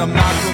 I'm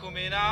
that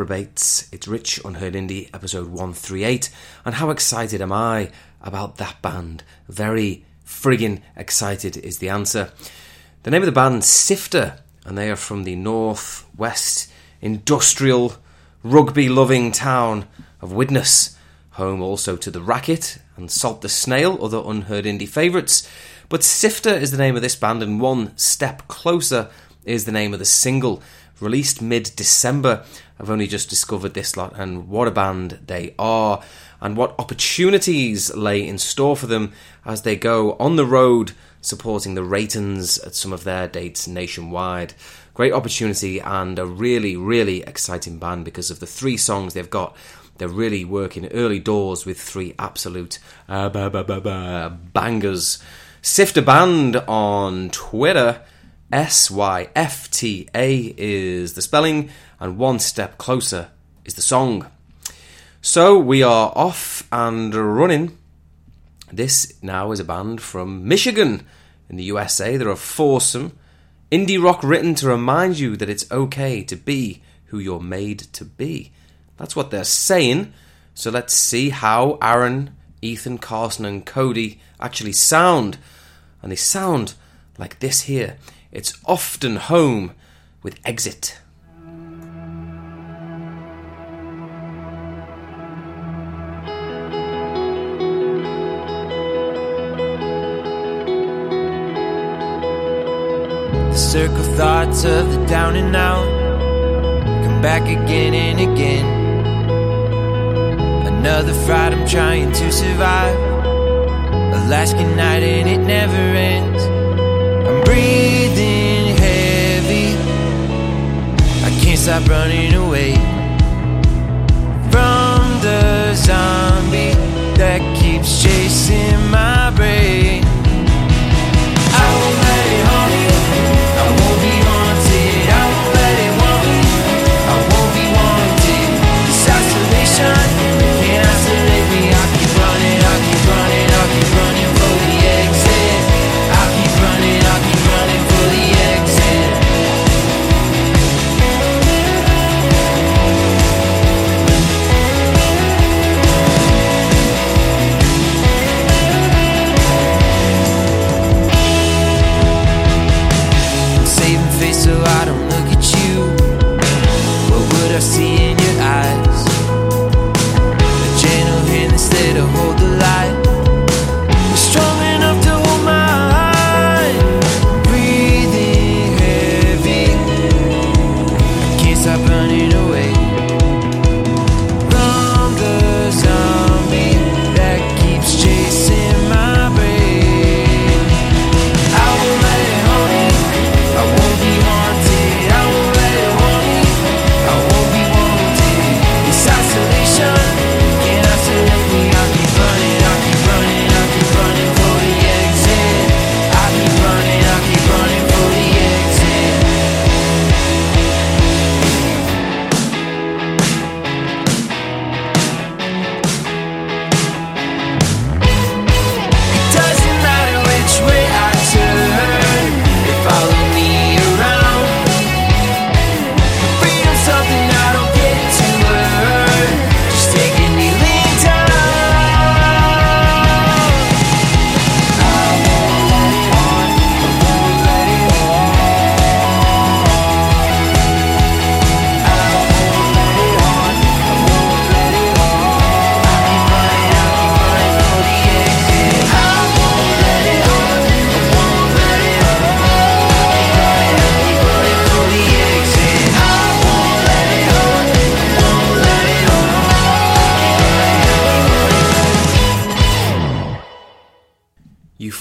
reprobates? It's Rich on Heard Indie, episode 138, and how excited am I about that band? Very friggin' excited is the answer. The name of the band, Syfta, and they are from the northwest industrial, rugby loving town of Widnes, home also to the Racket and Salt the Snail, other unheard indie favourites. But Syfta is the name of this band, and One Step Closer is the name of the single. Released mid December. I've only just discovered this lot, and what a band they are, and what opportunities lay in store for them as they go on the road supporting the Reytons at some of their dates nationwide. Great opportunity and a really, really exciting band because of the three songs they've got. They're really working early doors with three absolute uh, ba- ba- ba- ba- bangers. Syfta Band on Twitter. S Y F T A is the spelling, and One Step Closer is the song. So we are off and running. This now is a band from Michigan in the USA. They're a foursome indie rock written to remind you that it's okay to be who you're made to be. That's what they're saying. So let's see how Aaron, Ethan, Carson, and Cody actually sound. And they sound like this here. It's often home with exit. The circle thoughts of the down and out come back again and again. Another fight I'm trying to survive. Alaskan night and it never ends. I'm breathing stop running away from the zombie that keeps chasing my brain.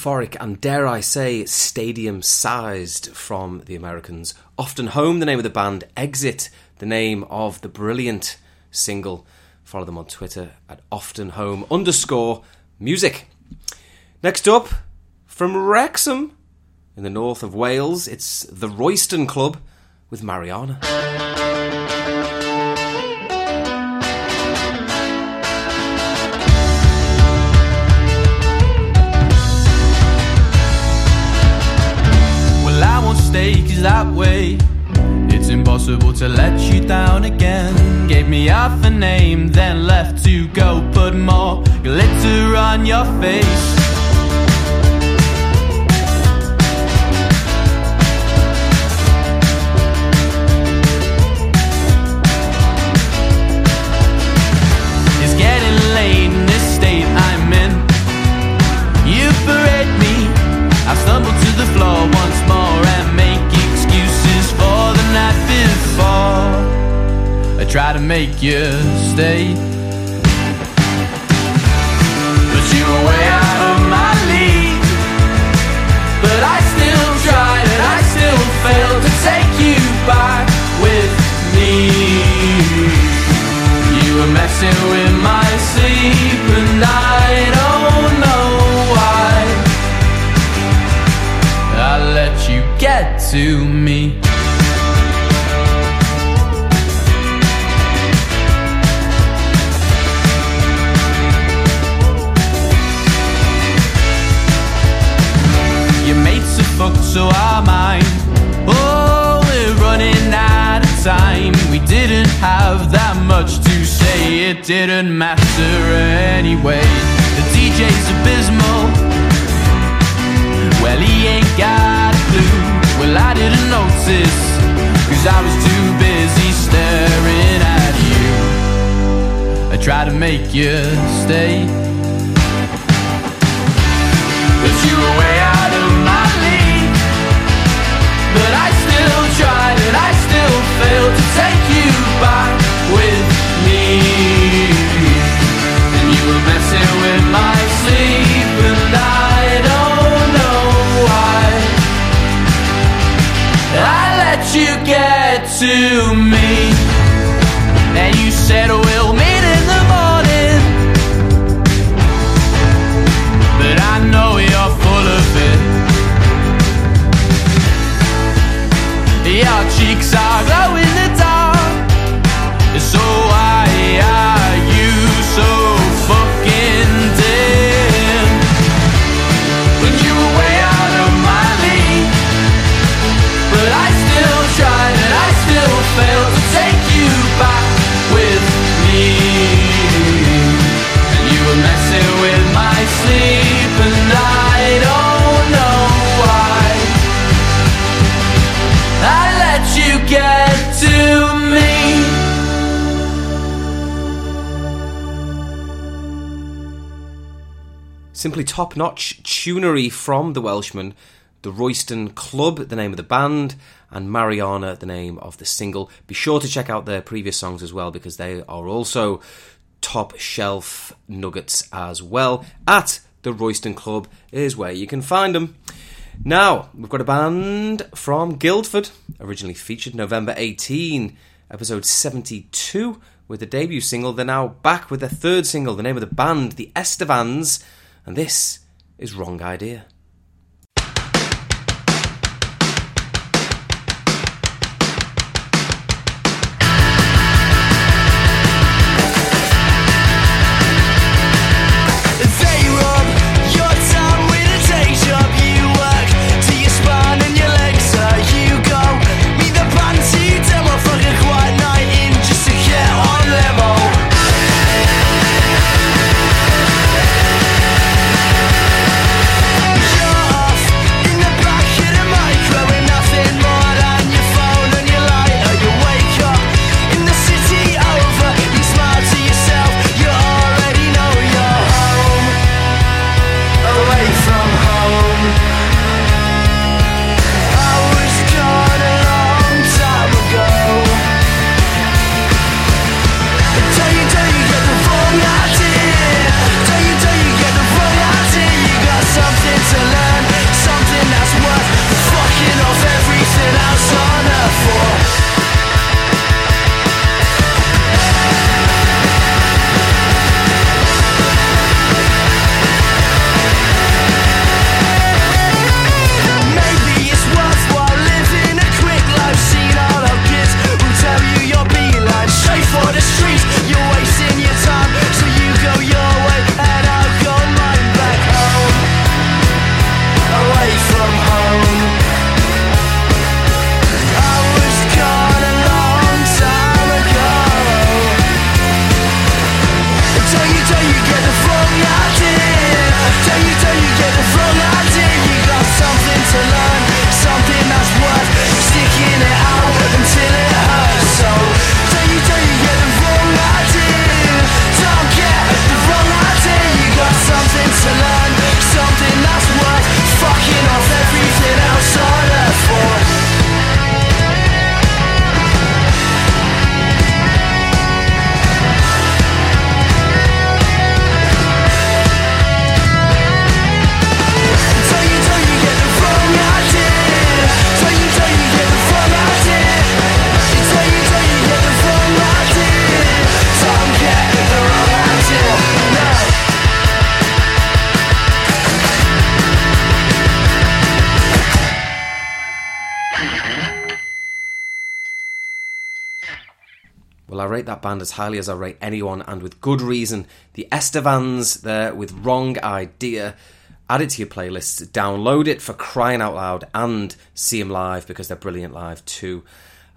and, dare I say, stadium sized from the Americans. Often Home, the name of the band, Exit, the name of the brilliant single. Follow them on Twitter at Often Home underscore music. Next up, from Wrexham in the north of Wales, it's the Royston Club with Mariana. mistake is that way. It's impossible to let you down again. Gave me half a name, then left to go put more glitter on your face. you stay it didn't matter anyway. The DJ's abysmal. Well, he ain't got a clue. Well, I didn't notice, cause I was too busy staring at you. I tried to make you stay, but you were way out of my league. But I still tried and I still failed to take to me. And you said, Simply top notch tunery from the Welshman, the Royston Club, the name of the band, and Mariana, the name of the single. Be sure to check out their previous songs as well because they are also top shelf nuggets as well. At the Royston Club is where you can find them. Now, we've got a band from Guildford, originally featured November 18, episode 72, with the debut single. They're now back with their third single, the name of the band, the Estevans, and this is Wrong Idea. Rate that band as highly as I rate anyone, and with good reason. The Estevans there with Wrong Idea. Add it to your playlists, download it for crying out loud, and see them live because they're brilliant live too.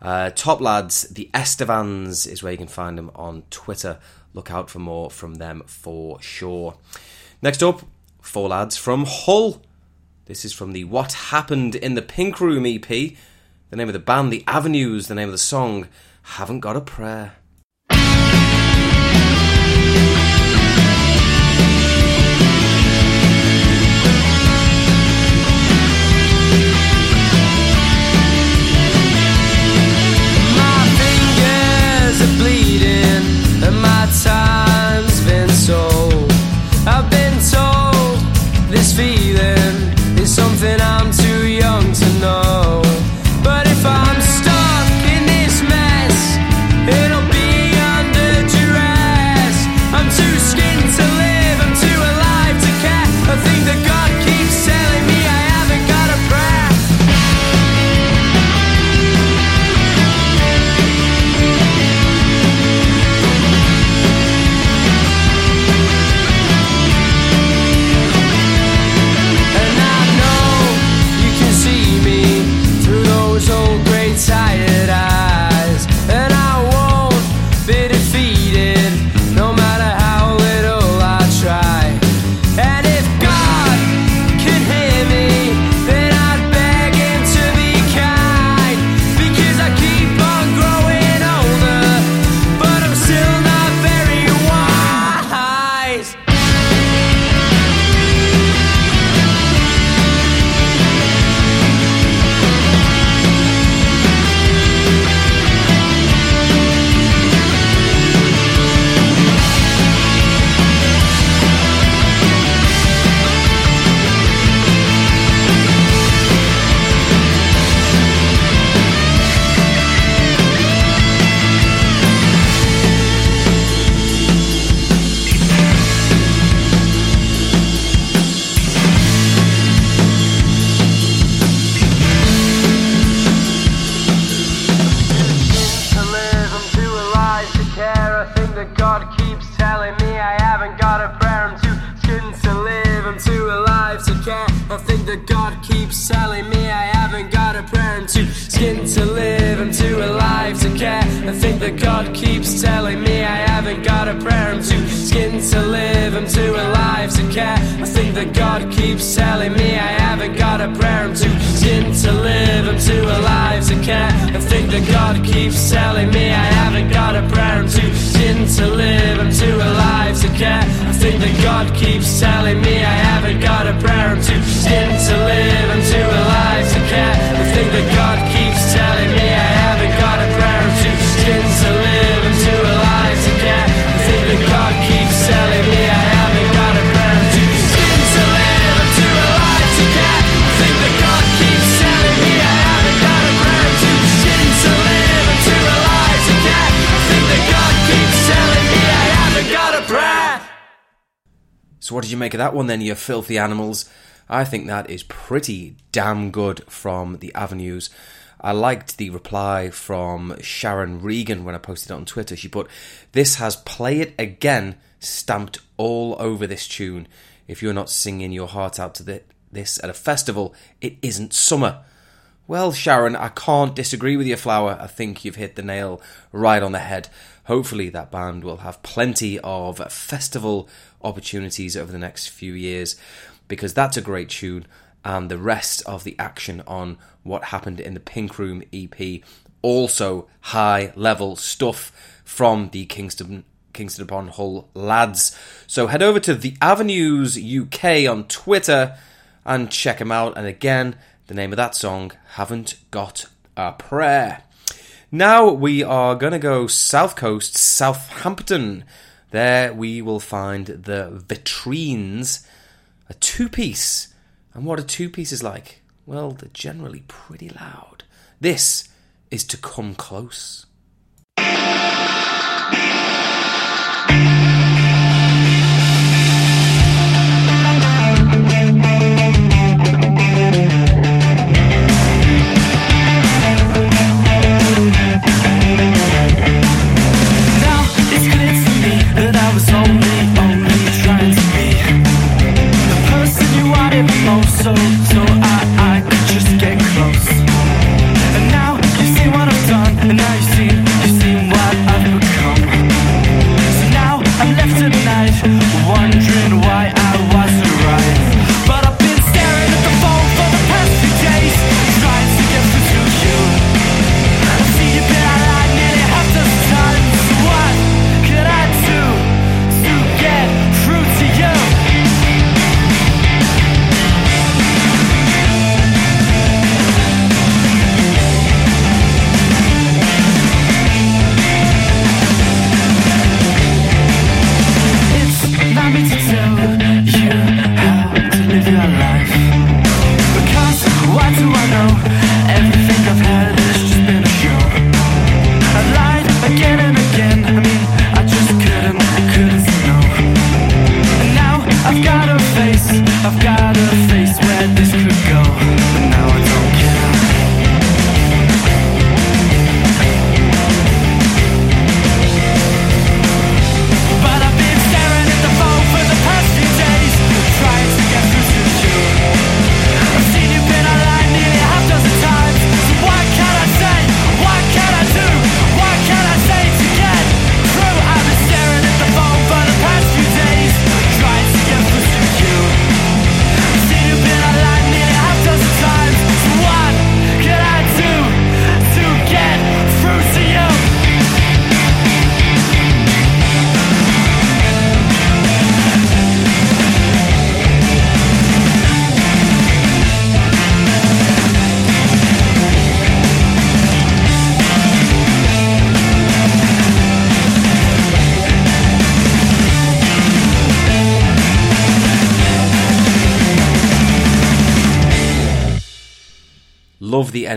Uh, top lads, the Estevans is where you can find them on Twitter. Look out for more from them for sure. Next up, four lads from Hull. This is from the What Happened in the Pink Room EP. The name of the band, The Avenues, the name of the song, Haven't Got a Prayer. I think that God keeps telling me I haven't got a prayer. I'm too skinned to live, I'm too alive to care. I think that God keeps telling me I haven't got a prayer. I'm too skinned to live, I'm too alive to care. I think that God keeps telling me I haven't got a prayer. I'm too skinned to live, I'm too alive to care. I think that God keeps telling me I haven't got a prayer. I'm too skinned to live, So, what did you make of that one then, you filthy animals? I think that is pretty damn good from the Avenues. I liked the reply from Sharon Regan when I posted it on Twitter. She put, This has play it again stamped all over this tune. If you're not singing your heart out to thi- this at a festival, it isn't summer. Well, Sharon, I can't disagree with you, Flower. I think you've hit the nail right on the head. Hopefully, that band will have plenty of festival opportunities over the next few years because that's a great tune. And the rest of the action on what happened in the Pink Room EP, also high level stuff from the Kingston Kingston upon Hull lads. So head over to the Avenues UK on Twitter and check them out. And again, the name of that song, Haven't Got a Prayer. Now we are going to go South Coast, Southampton. There we will find the Vitrines, a two piece. And what a two piece is like? Well, they're generally pretty loud. This is to come close.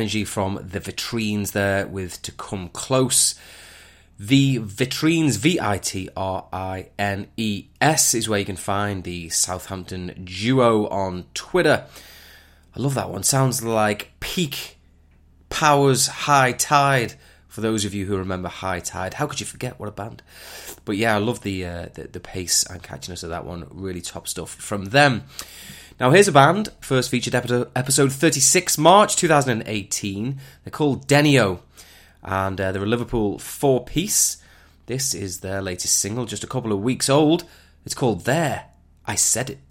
Energy from the Vitrines there with To Come Close. The Vitrines, V I T R I N E S, is where you can find the Southampton duo on Twitter. I love that one. Sounds like peak powers high tide. For those of you who remember High Tide, how could you forget what a band? But yeah, I love the uh, the, the pace and catchiness of that one. Really top stuff from them. Now, here's a band, first featured episode 36, March 2018. They're called Denio, and uh, they're a Liverpool four piece. This is their latest single, just a couple of weeks old. It's called There, I Said It.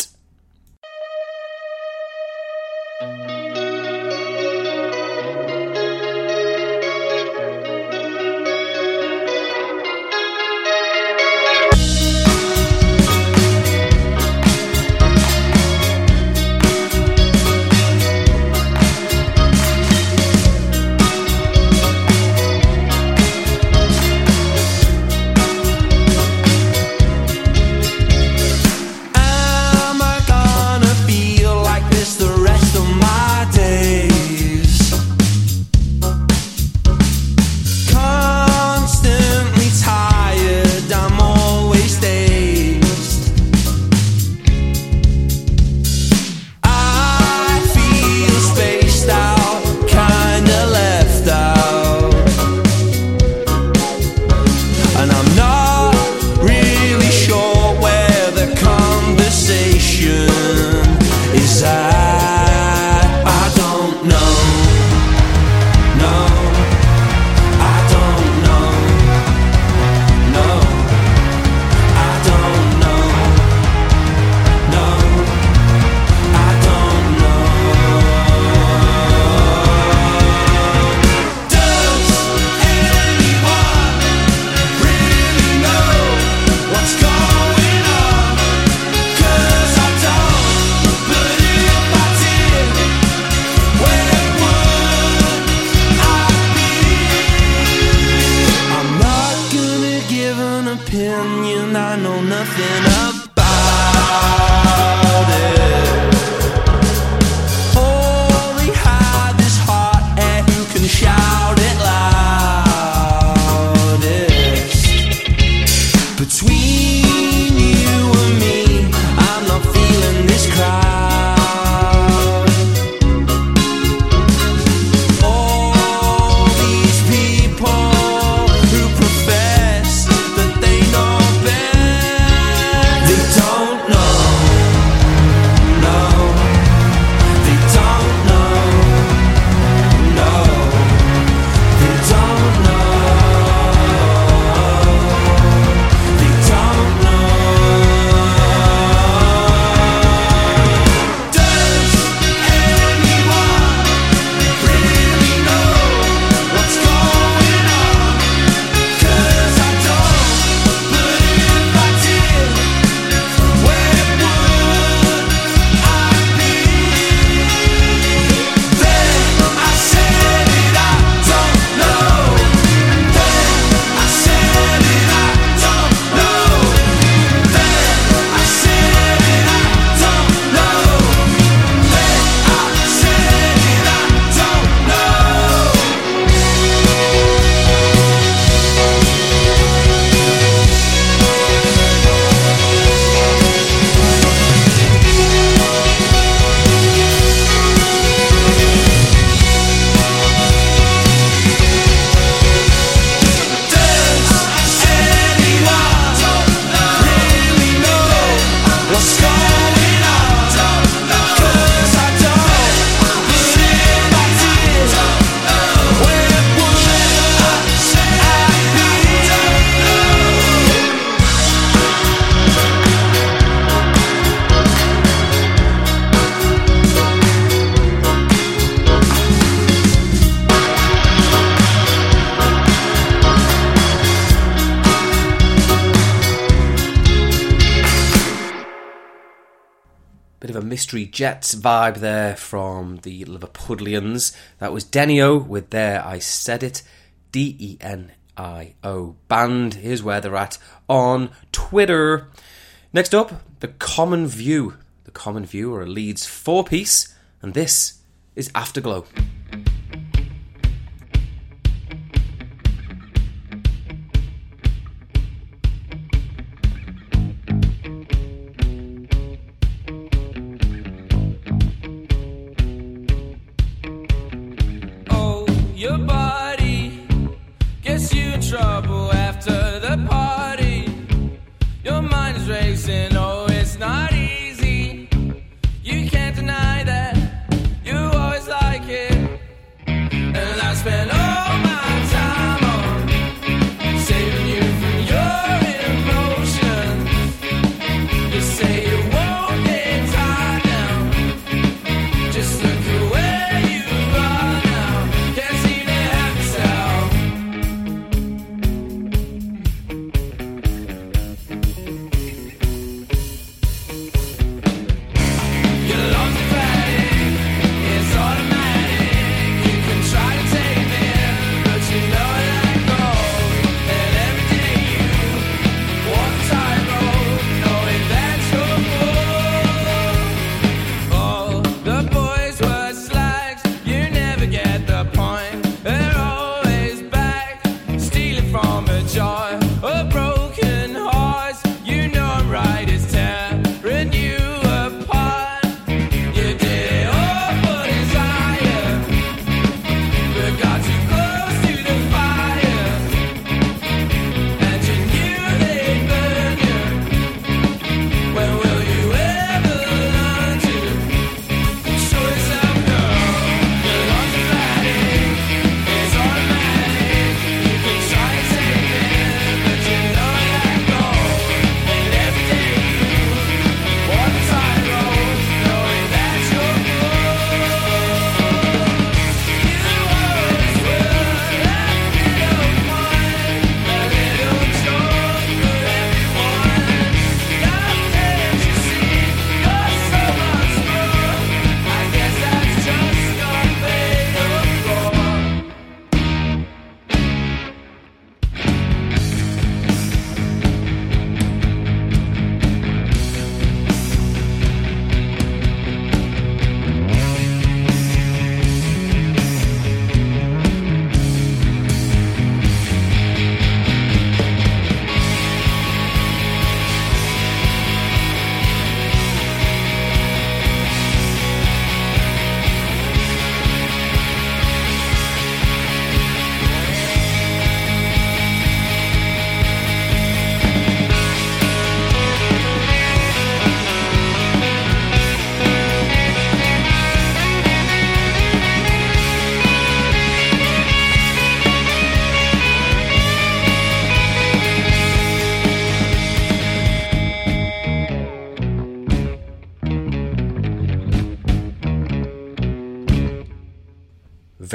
Mystery Jets vibe there from the Liverpoolians. That was Denio with There I Said It, D E N I O band. Here's where they're at on Twitter. Next up, The Common View. The Common View are a Leeds four piece, and this is Afterglow.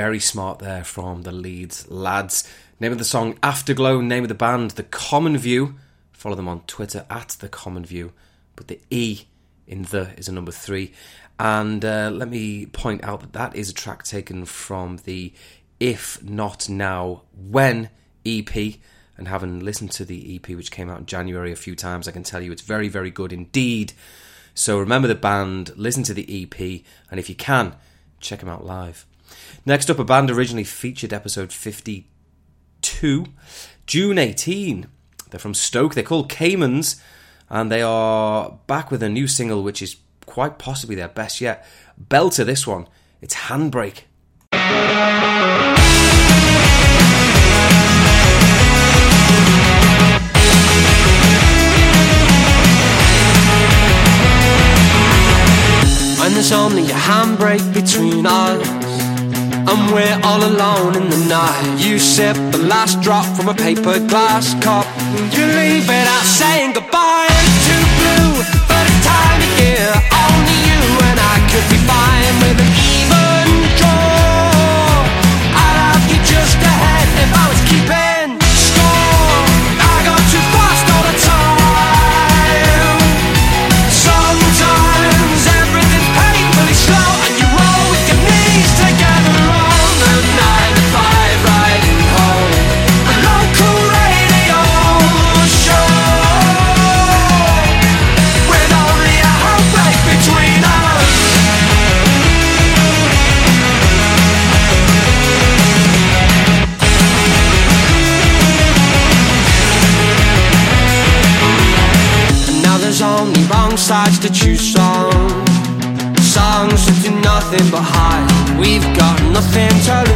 Very smart there from the Leeds lads. Name of the song Afterglow, name of the band The Common View. Follow them on Twitter at The Common View. But the E in the is a number three. And uh, let me point out that that is a track taken from the If Not Now When EP. And having listened to the EP, which came out in January a few times, I can tell you it's very, very good indeed. So remember the band, listen to the EP, and if you can, check them out live. Next up, a band originally featured episode 52, June 18. They're from Stoke. They're called Camens, and they are back with a new single, which is quite possibly their best yet. Belter, this one. It's Handbrake. And there's only a handbrake between us And we're all alone in the night. You sip the last drop from a paper glass cup. You leave without saying goodbye. It's too blue for the time of year. Only you and I could be fine with an nothing to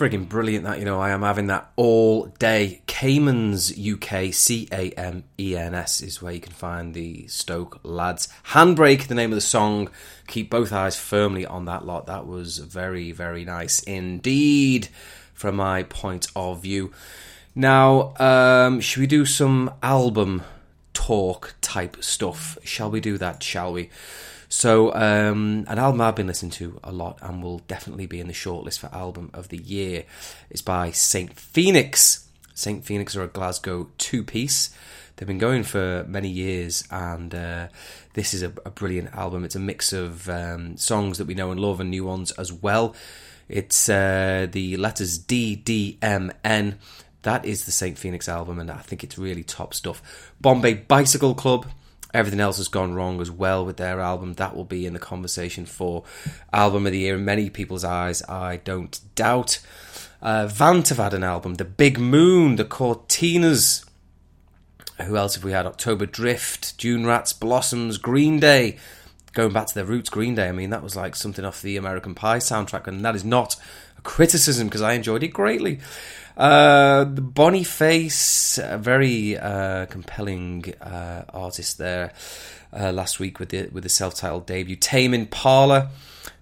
Friggin' brilliant that, you know, I am having that all day. Camens UK, C A M E N S is where you can find the Stoke lads. Handbrake, the name of the song. Keep both eyes firmly on that lot. That was very, very nice indeed, from my point of view. Now, um, should we do some album talk type stuff? Shall we do that, shall we? So, um, an album I've been listening to a lot and will definitely be in the shortlist for album of the year is by Saint Phoenix. Saint Phoenix are a Glasgow two piece. They've been going for many years, and uh, this is a, a brilliant album. It's a mix of um, songs that we know and love and new ones as well. It's uh, the letters D D M N. That is the Saint Phoenix album, and I think it's really top stuff. Bombay Bicycle Club. Everything else has gone wrong as well with their album. That will be in the conversation for album of the year in many people's eyes. I don't doubt. Uh, Vant have had an album. The Big Moon, the Cortinas. Who else have we had? October Drift, June Rats, Blossoms, Green Day. Going back to their roots, Green Day. I mean, that was like something off the American Pie soundtrack, and that is not criticism because I enjoyed it greatly. Uh, the Boniface, a very uh, compelling uh, artist there uh, last week with the with the self-titled debut. Tame Impala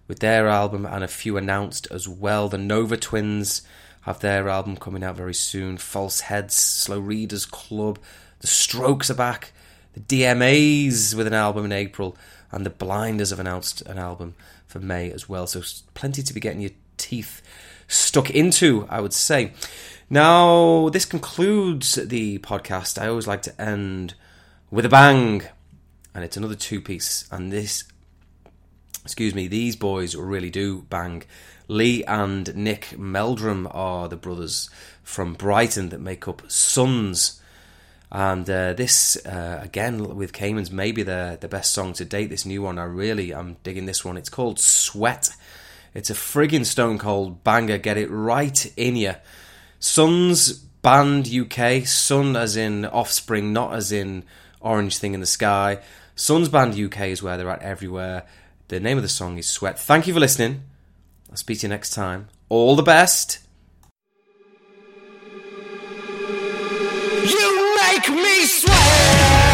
with their album and a few announced as well. The Nova Twins have their album coming out very soon. False Heads, Slow Readers Club, The Strokes are back. The DMAs with an album in April, and the Blinders have announced an album for May as well. So plenty to be getting your teeth stuck into, I would say. Now, this concludes the podcast. I always like to end with a bang, and it's another two piece. And this, excuse me, these boys really do bang. Lee and Nick Meldrum are the brothers from Brighton that make up Sons. And uh, this, uh, again, with Camens, maybe the the best song to date. This new one, I really am digging this one. It's called Sweat. It's a friggin' stone cold banger. Get it right in you. Sons Band UK. Sun as in offspring, not as in orange thing in the sky. Sons Band UK is where they're at everywhere. The name of the song is Sweat. Thank you for listening. I'll speak to you next time. All the best. You make me sweat.